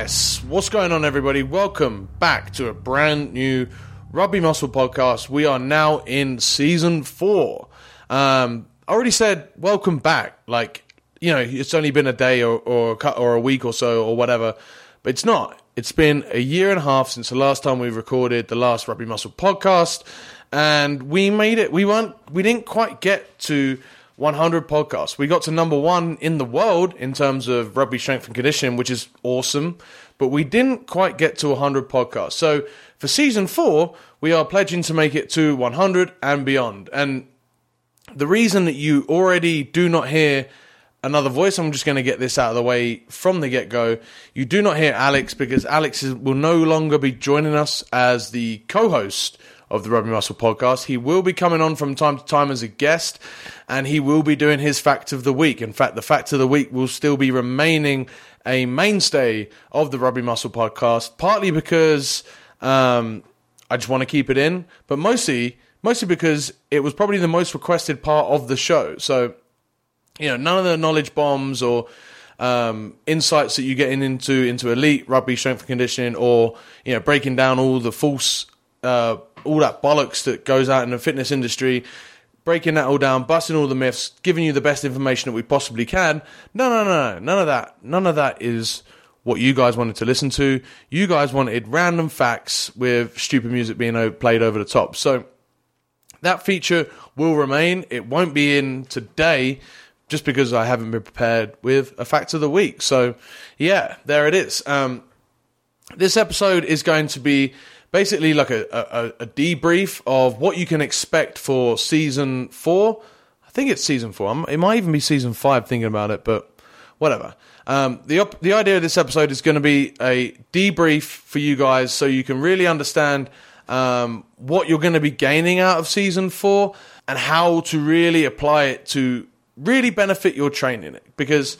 Yes. What's going on, everybody? Welcome back to a brand new Rugby Muscle podcast. We are now in season four. Um, I already said welcome back. Like, you know, it's only been a day or, or, or a week or so or whatever, but it's not. It's been a year and a half since the last time we recorded the last Rugby Muscle podcast, and we made it. We weren't. We didn't quite get to 100 podcasts. We got to number one in the world in terms of rugby strength and conditioning, which is awesome. But we didn't quite get to 100 podcasts. So for season four, we are pledging to make it to 100 and beyond. And the reason that you already do not hear another voice, I'm just going to get this out of the way from the get go. You do not hear Alex because Alex will no longer be joining us as the co host of the Rugby Muscle podcast. He will be coming on from time to time as a guest and he will be doing his fact of the week. In fact, the fact of the week will still be remaining a mainstay of the Rugby Muscle podcast, partly because um, I just want to keep it in, but mostly mostly because it was probably the most requested part of the show. So, you know, none of the knowledge bombs or um, insights that you get into into elite rugby strength and conditioning, or you know, breaking down all the false, uh, all that bollocks that goes out in the fitness industry, breaking that all down, busting all the myths, giving you the best information that we possibly can. No, no, no, no, none of that. None of that is what you guys wanted to listen to. You guys wanted random facts with stupid music being played over the top. So that feature will remain. It won't be in today just because I haven't been prepared with a fact of the week. So, yeah, there it is. Um, this episode is going to be basically like a, a, a debrief of what you can expect for season four. I think it's season four. I'm- It might even be season five thinking about it, but whatever. Um, the op- the idea of this episode is going to be a debrief for you guys, so you can really understand um, what you're going to be gaining out of season four and how to really apply it to really benefit your training. Because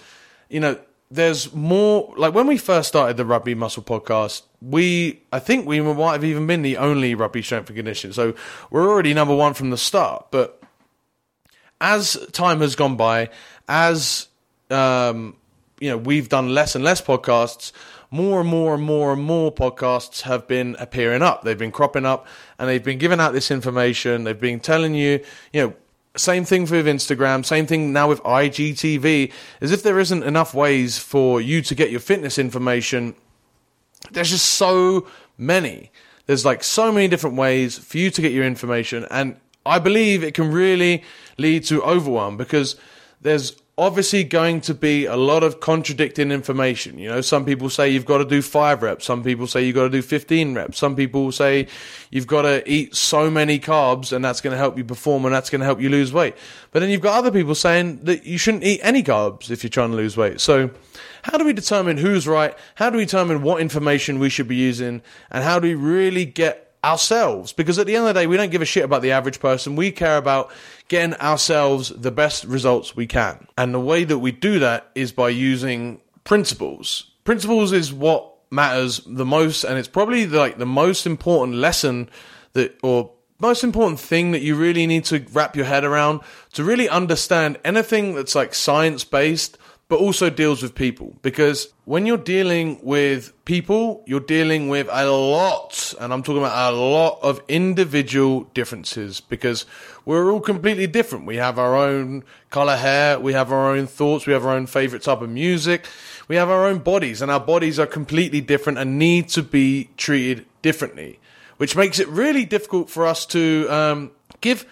you know, there's more. Like when we first started the Rugby Muscle Podcast, we I think we might have even been the only rugby strength and conditioning. So we're already number one from the start, but as time has gone by, as um, you know, we've done less and less podcasts. More and more and more and more podcasts have been appearing up. They've been cropping up, and they've been giving out this information. They've been telling you, you know, same thing with Instagram, same thing now with IGTV. As if there isn't enough ways for you to get your fitness information there's just so many. There's like so many different ways for you to get your information, and I believe it can really lead to overwhelm because there's obviously going to be a lot of contradicting information. You know, some people say you've got to do five reps, some people say you've got to do 15 reps, some people say you've got to eat so many carbs and that's going to help you perform and that's going to help you lose weight. But then you've got other people saying that you shouldn't eat any carbs if you're trying to lose weight. So, how do we determine who's right? How do we determine what information we should be using? And how do we really get ourselves? Because at the end of the day, we don't give a shit about the average person. We care about getting ourselves the best results we can. And the way that we do that is by using principles. Principles is what matters the most, and it's probably like the most important lesson that, or most important thing that you really need to wrap your head around to really understand anything that's like science based but also deals with people. Because when you're dealing with people you're dealing with a lot and i'm talking about a lot of individual differences because we're all completely different. We have our own color hair we have our own thoughts we have our own favorite type of music we have our own bodies and our bodies are completely different and need to be treated differently which makes it really difficult for us to um, give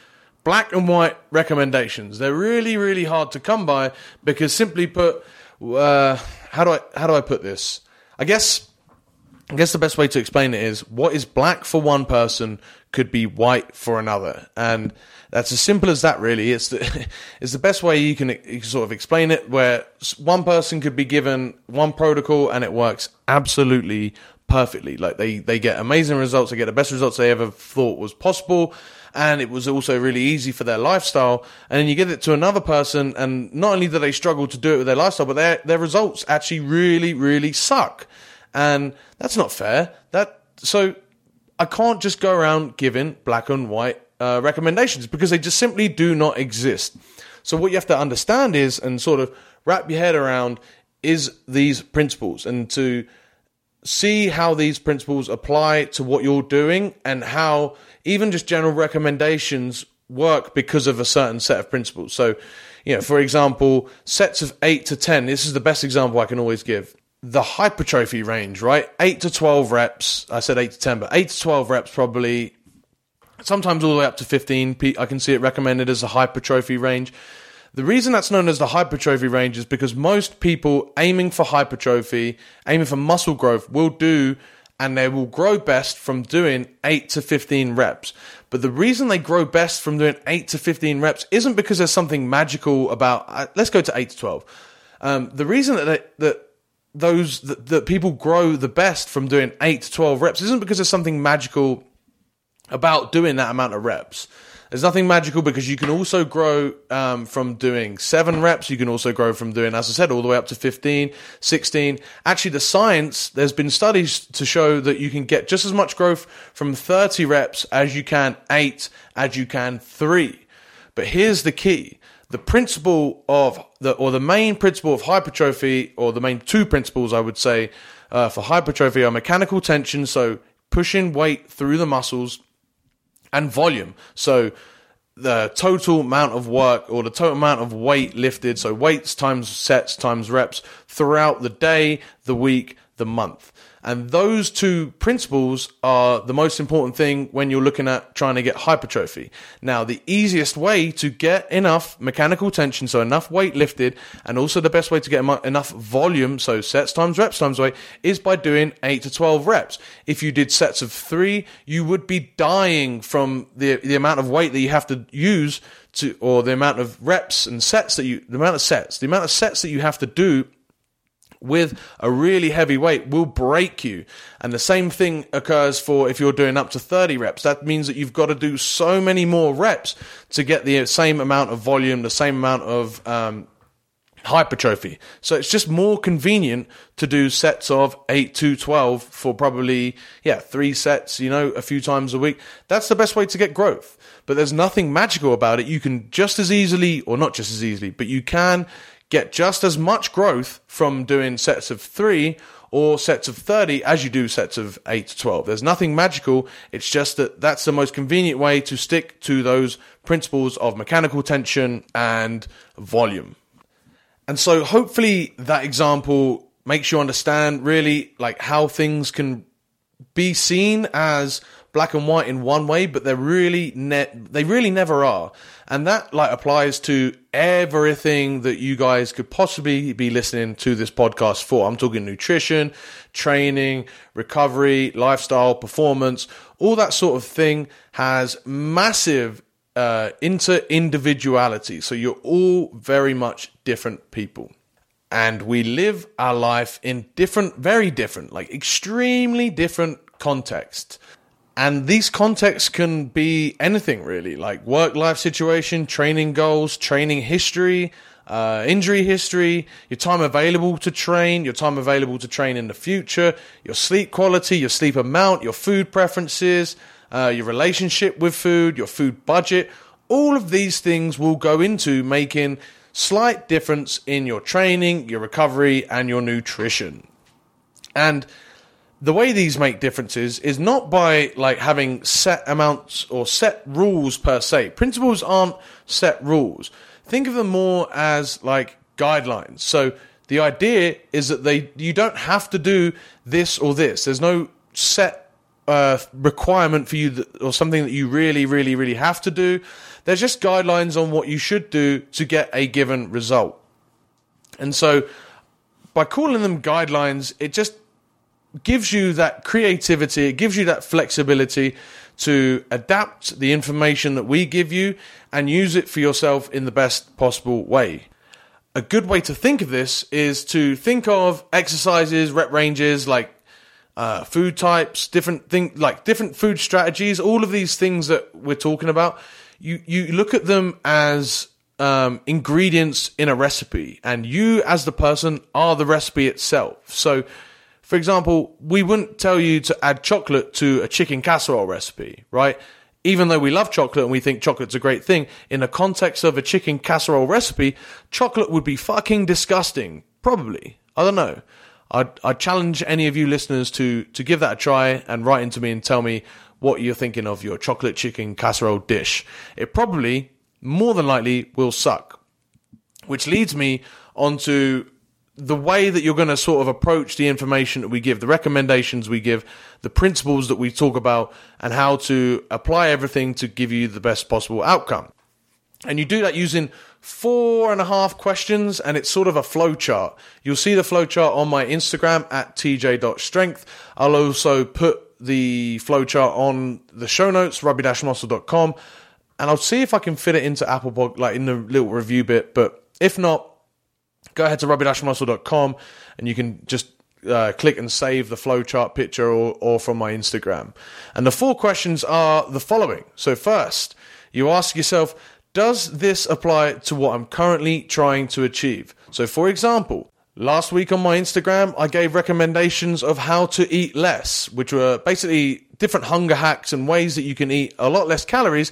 black and white recommendations. They're really, really hard to come by because, simply put, uh, how do I how do I put this? I guess I guess the best way to explain it is what is black for one person could be white for another, and that's as simple as that. Really, it's the it's the best way you can, you can sort of explain it. Where one person could be given one protocol and it works absolutely perfectly. Like they they get amazing results. They get the best results they ever thought was possible. And it was also really easy for their lifestyle. And then you give it to another person, and not only do they struggle to do it with their lifestyle, but their their results actually really, really suck. And that's not fair. That so I can't just go around giving black and white uh, recommendations because they just simply do not exist. So what you have to understand is, and sort of wrap your head around, is these principles and to see how these principles apply to what you're doing and how even just general recommendations work because of a certain set of principles. So, you know, for example, sets of 8 to 10, this is the best example I can always give. The hypertrophy range, right? 8 to 12 reps. I said 8 to 10, but 8 to 12 reps probably sometimes all the way up to 15. I can see it recommended as a hypertrophy range. The reason that's known as the hypertrophy range is because most people aiming for hypertrophy, aiming for muscle growth, will do and they will grow best from doing 8 to 15 reps. But the reason they grow best from doing 8 to 15 reps isn't because there's something magical about, uh, let's go to 8 to 12. Um, the reason that, they, that those that, that people grow the best from doing 8 to 12 reps isn't because there's something magical about doing that amount of reps. There's nothing magical because you can also grow um, from doing seven reps. You can also grow from doing, as I said, all the way up to 15, 16. Actually, the science, there's been studies to show that you can get just as much growth from 30 reps as you can eight, as you can three. But here's the key. The principle of the, or the main principle of hypertrophy, or the main two principles, I would say, uh, for hypertrophy are mechanical tension. So pushing weight through the muscles and volume. So the total amount of work or the total amount of weight lifted, so weights times sets times reps throughout the day, the week, the month. And those two principles are the most important thing when you're looking at trying to get hypertrophy. Now, the easiest way to get enough mechanical tension, so enough weight lifted, and also the best way to get enough volume, so sets times reps times weight, is by doing 8 to 12 reps. If you did sets of 3, you would be dying from the, the amount of weight that you have to use to, or the amount of reps and sets that you, the amount of sets, the amount of sets that you have to do with a really heavy weight will break you. And the same thing occurs for if you're doing up to 30 reps. That means that you've got to do so many more reps to get the same amount of volume, the same amount of um, hypertrophy. So it's just more convenient to do sets of 8 to 12 for probably, yeah, three sets, you know, a few times a week. That's the best way to get growth. But there's nothing magical about it. You can just as easily, or not just as easily, but you can get just as much growth from doing sets of three or sets of 30 as you do sets of 8 to 12. There's nothing magical. It's just that that's the most convenient way to stick to those principles of mechanical tension and volume. And so hopefully that example makes you understand really like how things can be seen as black and white in one way, but they're really ne- they really never are. And that like applies to everything that you guys could possibly be listening to this podcast for. I'm talking nutrition, training, recovery, lifestyle, performance, all that sort of thing has massive uh, inter individuality. So you're all very much different people. And we live our life in different, very different, like extremely different contexts. And these contexts can be anything really, like work life situation, training goals, training history, uh, injury history, your time available to train, your time available to train in the future, your sleep quality, your sleep amount, your food preferences, uh, your relationship with food, your food budget. All of these things will go into making slight difference in your training, your recovery, and your nutrition. And the way these make differences is not by like having set amounts or set rules per se. Principles aren't set rules. Think of them more as like guidelines. So the idea is that they you don't have to do this or this. There's no set uh, requirement for you that, or something that you really, really, really have to do. There's just guidelines on what you should do to get a given result. And so by calling them guidelines, it just gives you that creativity, it gives you that flexibility to adapt the information that we give you and use it for yourself in the best possible way. A good way to think of this is to think of exercises, rep ranges, like uh, food types, different thing, like different food strategies, all of these things that we're talking about. You you look at them as um, ingredients in a recipe, and you as the person are the recipe itself. So for example, we wouldn't tell you to add chocolate to a chicken casserole recipe, right? Even though we love chocolate and we think chocolate's a great thing, in the context of a chicken casserole recipe, chocolate would be fucking disgusting. Probably. I don't know. I I challenge any of you listeners to to give that a try and write into me and tell me what you're thinking of your chocolate chicken casserole dish. It probably, more than likely, will suck. Which leads me onto the way that you're going to sort of approach the information that we give, the recommendations we give, the principles that we talk about, and how to apply everything to give you the best possible outcome. And you do that using four and a half questions, and it's sort of a flow chart. You'll see the flow chart on my Instagram at tj.strength. I'll also put the flow chart on the show notes, rugby-muscle.com, and I'll see if I can fit it into Apple like in the little review bit. But if not, go ahead to rugby-muscle.com and you can just uh, click and save the flowchart picture or, or from my Instagram. And the four questions are the following. So, first, you ask yourself, does this apply to what I'm currently trying to achieve? So, for example, last week on my Instagram, I gave recommendations of how to eat less, which were basically different hunger hacks and ways that you can eat a lot less calories,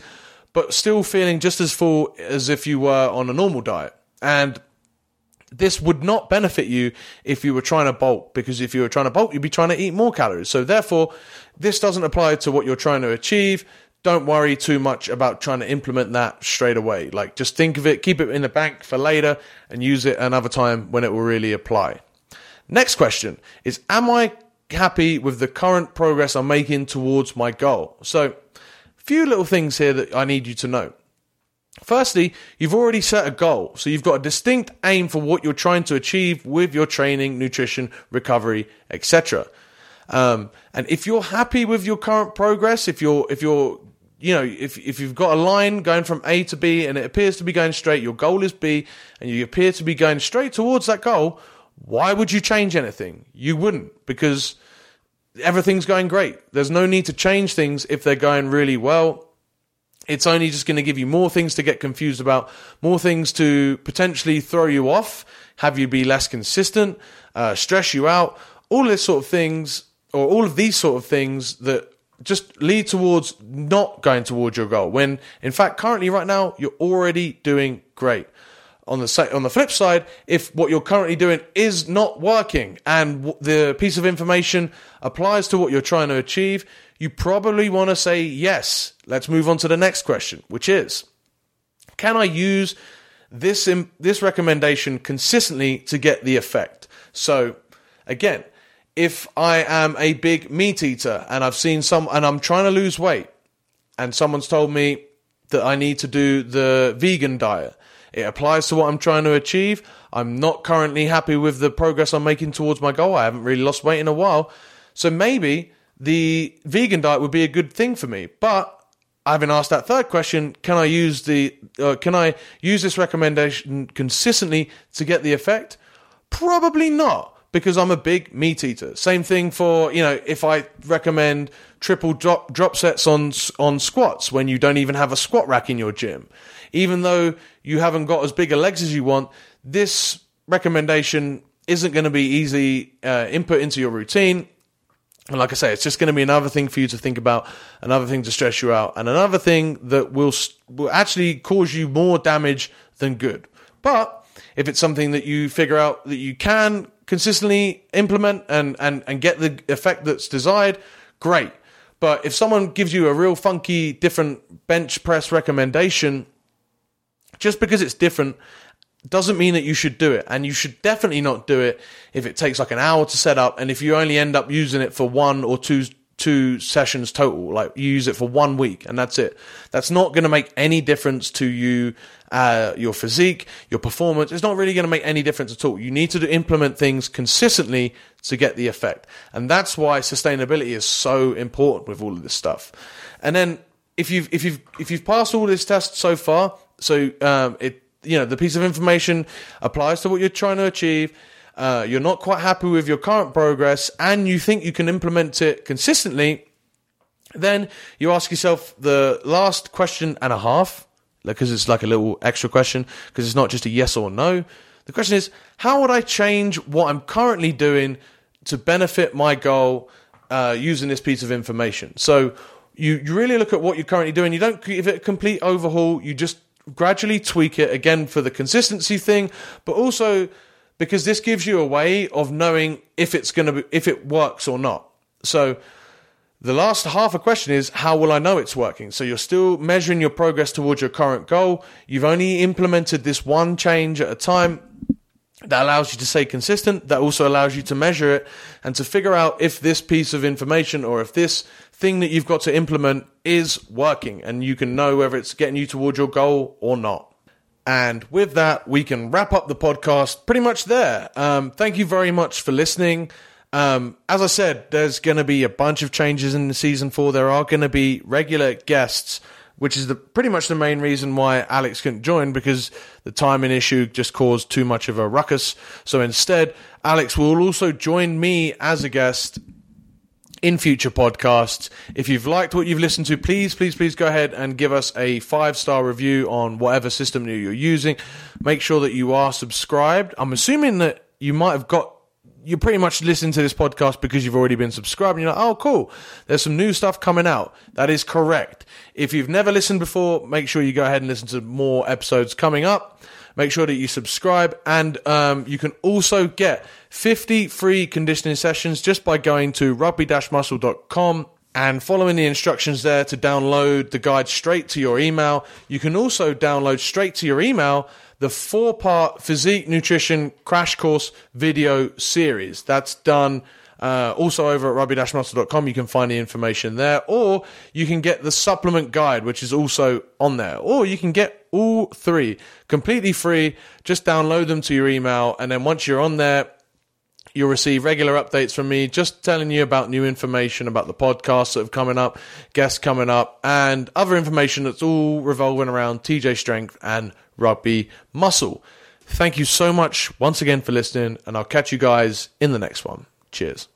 but still feeling just as full as if you were on a normal diet. And this would not benefit you if you were trying to bulk because if you were trying to bulk you'd be trying to eat more calories. So therefore this doesn't apply to what you're trying to achieve. Don't worry too much about trying to implement that straight away. Like just think of it keep it in the bank for later and use it another time when it will really apply. Next question is am i happy with the current progress i'm making towards my goal? So few little things here that i need you to know Firstly, you've already set a goal. So you've got a distinct aim for what you're trying to achieve with your training, nutrition, recovery, etc. Um, and if you're happy with your current progress, if you're, if you're, you know, if, if you've got a line going from A to B and it appears to be going straight, your goal is B and you appear to be going straight towards that goal, why would you change anything? You wouldn't because everything's going great. There's no need to change things if they're going really well it's only just going to give you more things to get confused about, more things to potentially throw you off, have you be less consistent, uh, stress you out, all this sort of things, or all of these sort of things that just lead towards not going towards your goal. When in fact, currently, right now, you're already doing great. On the on the flip side, if what you're currently doing is not working and the piece of information applies to what you're trying to achieve, you probably want to say yes. Let's move on to the next question, which is Can I use this, this recommendation consistently to get the effect? So, again, if I am a big meat eater and I've seen some, and I'm trying to lose weight, and someone's told me that I need to do the vegan diet, it applies to what I'm trying to achieve. I'm not currently happy with the progress I'm making towards my goal. I haven't really lost weight in a while. So maybe the vegan diet would be a good thing for me. But I haven't asked that third question. Can I use the uh, can I use this recommendation consistently to get the effect? Probably not because I'm a big meat eater. Same thing for you know if I recommend triple drop drop sets on on squats when you don't even have a squat rack in your gym, even though you haven't got as big a legs as you want. This recommendation isn't going to be easy uh, input into your routine and like I say, it's just going to be another thing for you to think about, another thing to stress you out, and another thing that will will actually cause you more damage than good. But if it's something that you figure out that you can consistently implement and and and get the effect that's desired, great. But if someone gives you a real funky different bench press recommendation, just because it's different doesn't mean that you should do it. And you should definitely not do it if it takes like an hour to set up and if you only end up using it for one or two two sessions total like you use it for one week and that's it. That's not going to make any difference to you uh, your physique your performance. It's not really going to make any difference at all. You need to implement things consistently to get the effect and that's why sustainability is so important with all of this stuff. And then if you've if you've if you've passed all this test so far so um, it you know the piece of information applies to what you're trying to achieve. Uh, you're not quite happy with your current progress, and you think you can implement it consistently. Then you ask yourself the last question and a half, because it's like a little extra question, because it's not just a yes or no. The question is, how would I change what I'm currently doing to benefit my goal uh, using this piece of information? So you, you really look at what you're currently doing. You don't give it a complete overhaul. You just gradually tweak it again for the consistency thing, but also because this gives you a way of knowing if it's going to be, if it works or not. So the last half a question is how will I know it's working? So you're still measuring your progress towards your current goal. You've only implemented this one change at a time. That allows you to stay consistent. That also allows you to measure it and to figure out if this piece of information or if this thing that you've got to implement is working and you can know whether it's getting you towards your goal or not. And with that, we can wrap up the podcast pretty much there. Um, thank you very much for listening. Um, as I said, there's going to be a bunch of changes in the season four. There are going to be regular guests, which is the pretty much the main reason why Alex couldn't join because the timing issue just caused too much of a ruckus. So instead, Alex will also join me as a guest in future podcasts. If you've liked what you've listened to, please, please, please go ahead and give us a five star review on whatever system you're using. Make sure that you are subscribed. I'm assuming that you might have got you pretty much listen to this podcast because you've already been subscribed. And you're like, oh, cool. There's some new stuff coming out. That is correct. If you've never listened before, make sure you go ahead and listen to more episodes coming up. Make sure that you subscribe, and um, you can also get 50 free conditioning sessions just by going to rugby-muscle.com and following the instructions there to download the guide straight to your email. You can also download straight to your email the four part physique nutrition crash course video series. That's done. Uh, also over at rugby-muscle.com, you can find the information there, or you can get the supplement guide, which is also on there, or you can get all three completely free. Just download them to your email, and then once you're on there, you'll receive regular updates from me, just telling you about new information about the podcasts that have coming up, guests coming up, and other information that's all revolving around TJ Strength and Rugby Muscle. Thank you so much once again for listening, and I'll catch you guys in the next one. Cheers.